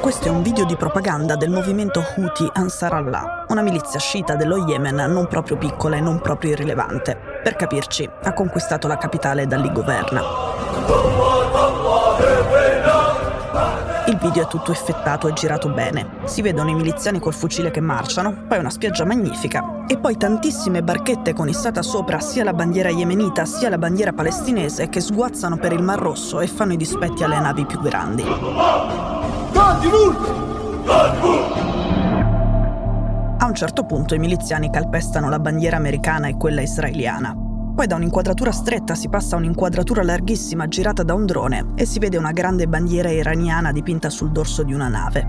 Questo è un video di propaganda del movimento Houthi Ansar Allah, una milizia sciita dello Yemen non proprio piccola e non proprio irrilevante. Per capirci, ha conquistato la capitale da lì governa. Il video è tutto effettato e girato bene. Si vedono i miliziani col fucile che marciano, poi una spiaggia magnifica e poi tantissime barchette con issata sopra sia la bandiera yemenita sia la bandiera palestinese che sguazzano per il Mar Rosso e fanno i dispetti alle navi più grandi. A un certo punto i miliziani calpestano la bandiera americana e quella israeliana. Poi da un'inquadratura stretta si passa a un'inquadratura larghissima girata da un drone e si vede una grande bandiera iraniana dipinta sul dorso di una nave.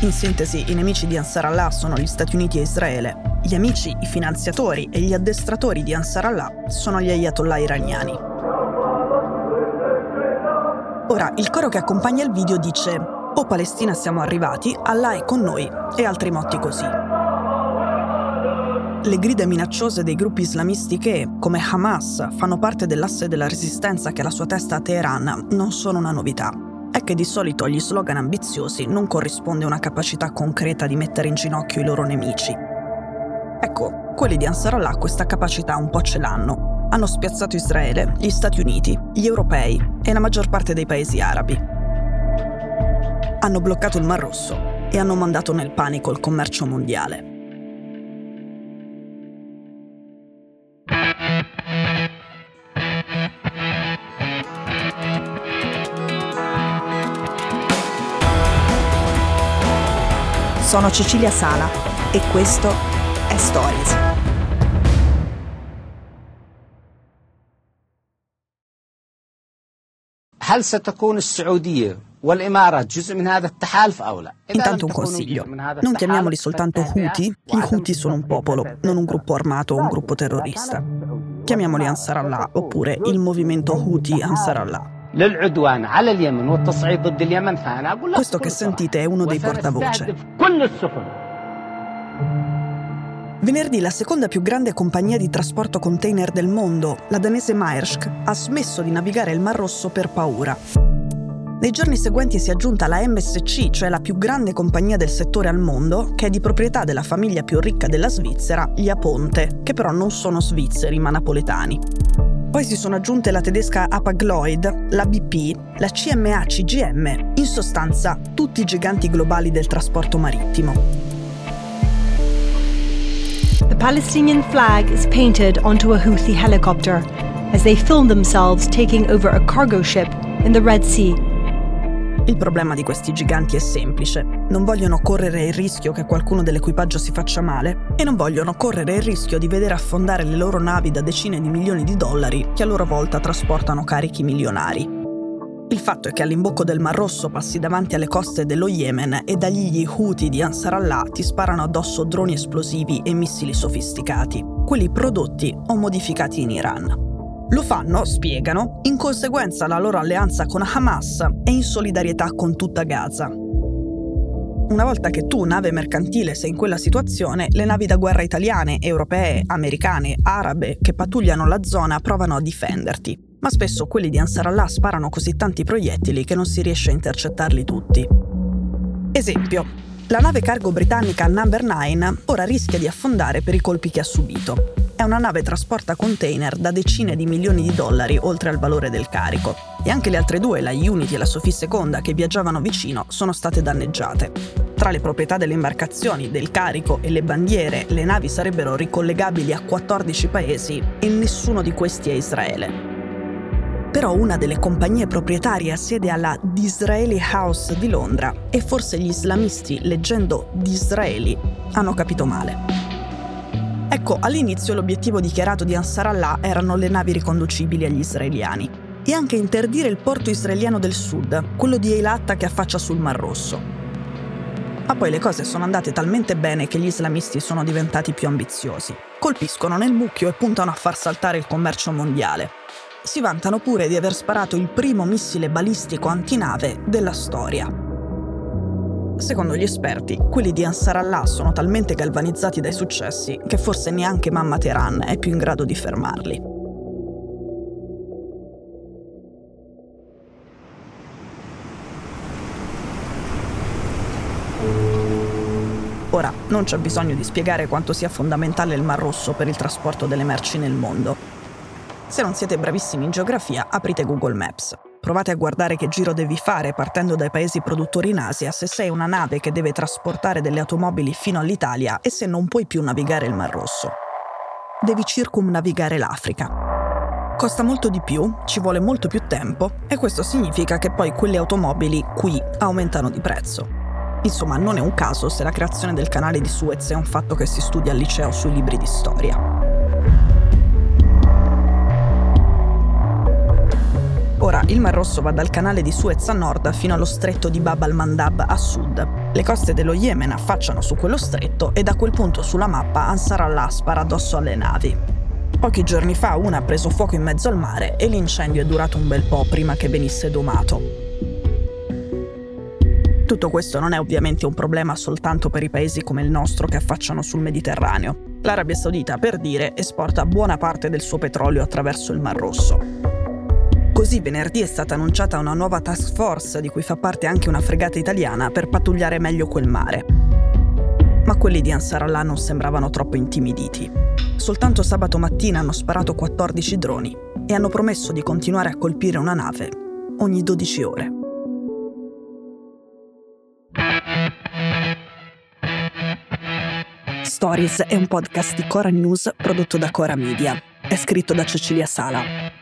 In sintesi, i nemici di Ansar Allah sono gli Stati Uniti e Israele. Gli amici, i finanziatori e gli addestratori di Ansar Allah sono gli ayatollah iraniani. Ora, il coro che accompagna il video dice O Palestina siamo arrivati, Allah è con noi e altri motti così. Le grida minacciose dei gruppi islamisti che, come Hamas, fanno parte dell'asse della resistenza che ha la sua testa a Teheran non sono una novità. È che di solito agli slogan ambiziosi non corrisponde una capacità concreta di mettere in ginocchio i loro nemici. Ecco, quelli di Ansar Allah questa capacità un po' ce l'hanno. Hanno spiazzato Israele, gli Stati Uniti, gli europei e la maggior parte dei paesi arabi. Hanno bloccato il Mar Rosso e hanno mandato nel panico il commercio mondiale. Sono Cecilia Sala e questo è Stories. Intanto un consiglio. Non chiamiamoli soltanto Houthi. I Houthi sono un popolo, non un gruppo armato o un gruppo terrorista. Chiamiamoli Ansar Allah oppure il movimento Houthi Ansar Allah. Questo che sentite è uno dei portavoce. Venerdì la seconda più grande compagnia di trasporto container del mondo, la danese Maersk, ha smesso di navigare il Mar Rosso per paura. Nei giorni seguenti si è aggiunta la MSC, cioè la più grande compagnia del settore al mondo, che è di proprietà della famiglia più ricca della Svizzera, gli Aponte, che però non sono svizzeri ma napoletani. Poi si sono aggiunte la tedesca Apagloid, la BP, la CMA CGM, in sostanza tutti i giganti globali del trasporto marittimo. The Palestinian flag is painted onto a Houthi helicopter as they film themselves taking over a cargo ship in the Red Sea il problema di questi giganti è semplice. Non vogliono correre il rischio che qualcuno dell'equipaggio si faccia male e non vogliono correre il rischio di vedere affondare le loro navi da decine di milioni di dollari che a loro volta trasportano carichi milionari. Il fatto è che all'imbocco del Mar Rosso passi davanti alle coste dello Yemen e dagli gli Houthi di Ansar Allah ti sparano addosso droni esplosivi e missili sofisticati, quelli prodotti o modificati in Iran. Lo fanno, spiegano, in conseguenza della loro alleanza con Hamas e in solidarietà con tutta Gaza. Una volta che tu, nave mercantile, sei in quella situazione, le navi da guerra italiane, europee, americane, arabe che pattugliano la zona provano a difenderti, ma spesso quelli di Ansar Allah sparano così tanti proiettili che non si riesce a intercettarli tutti. Esempio, la nave cargo britannica Number 9 ora rischia di affondare per i colpi che ha subito è una nave trasporta container da decine di milioni di dollari oltre al valore del carico. E anche le altre due, la Unity e la Sophie Seconda, che viaggiavano vicino, sono state danneggiate. Tra le proprietà delle imbarcazioni, del carico e le bandiere, le navi sarebbero ricollegabili a 14 paesi e nessuno di questi è Israele. Però una delle compagnie proprietarie ha sede alla Disraeli House di Londra e forse gli islamisti, leggendo Disraeli, hanno capito male. Ecco, all'inizio l'obiettivo dichiarato di Ansar Allah erano le navi riconducibili agli israeliani e anche interdire il porto israeliano del sud, quello di Eilat che affaccia sul Mar Rosso. Ma poi le cose sono andate talmente bene che gli islamisti sono diventati più ambiziosi. Colpiscono nel mucchio e puntano a far saltare il commercio mondiale. Si vantano pure di aver sparato il primo missile balistico antinave della storia. Secondo gli esperti, quelli di Ansar Allah sono talmente galvanizzati dai successi che forse neanche mamma Teheran è più in grado di fermarli. Ora, non c'è bisogno di spiegare quanto sia fondamentale il Mar Rosso per il trasporto delle merci nel mondo. Se non siete bravissimi in geografia, aprite Google Maps. Provate a guardare che giro devi fare partendo dai paesi produttori in Asia se sei una nave che deve trasportare delle automobili fino all'Italia e se non puoi più navigare il Mar Rosso. Devi circumnavigare l'Africa. Costa molto di più, ci vuole molto più tempo e questo significa che poi quelle automobili qui aumentano di prezzo. Insomma, non è un caso se la creazione del canale di Suez è un fatto che si studia al liceo sui libri di storia. Ora, il Mar Rosso va dal canale di Suez a nord fino allo stretto di Bab al-Mandab a sud. Le coste dello Yemen affacciano su quello stretto e da quel punto sulla mappa Ansar Allah spara addosso alle navi. Pochi giorni fa una ha preso fuoco in mezzo al mare e l'incendio è durato un bel po' prima che venisse domato. Tutto questo non è ovviamente un problema soltanto per i paesi come il nostro che affacciano sul Mediterraneo. L'Arabia Saudita, per dire, esporta buona parte del suo petrolio attraverso il Mar Rosso. Così venerdì è stata annunciata una nuova task force di cui fa parte anche una fregata italiana per pattugliare meglio quel mare. Ma quelli di Ansar Allah non sembravano troppo intimiditi. Soltanto sabato mattina hanno sparato 14 droni e hanno promesso di continuare a colpire una nave ogni 12 ore. Stories è un podcast di Cora News prodotto da Cora Media. È scritto da Cecilia Sala.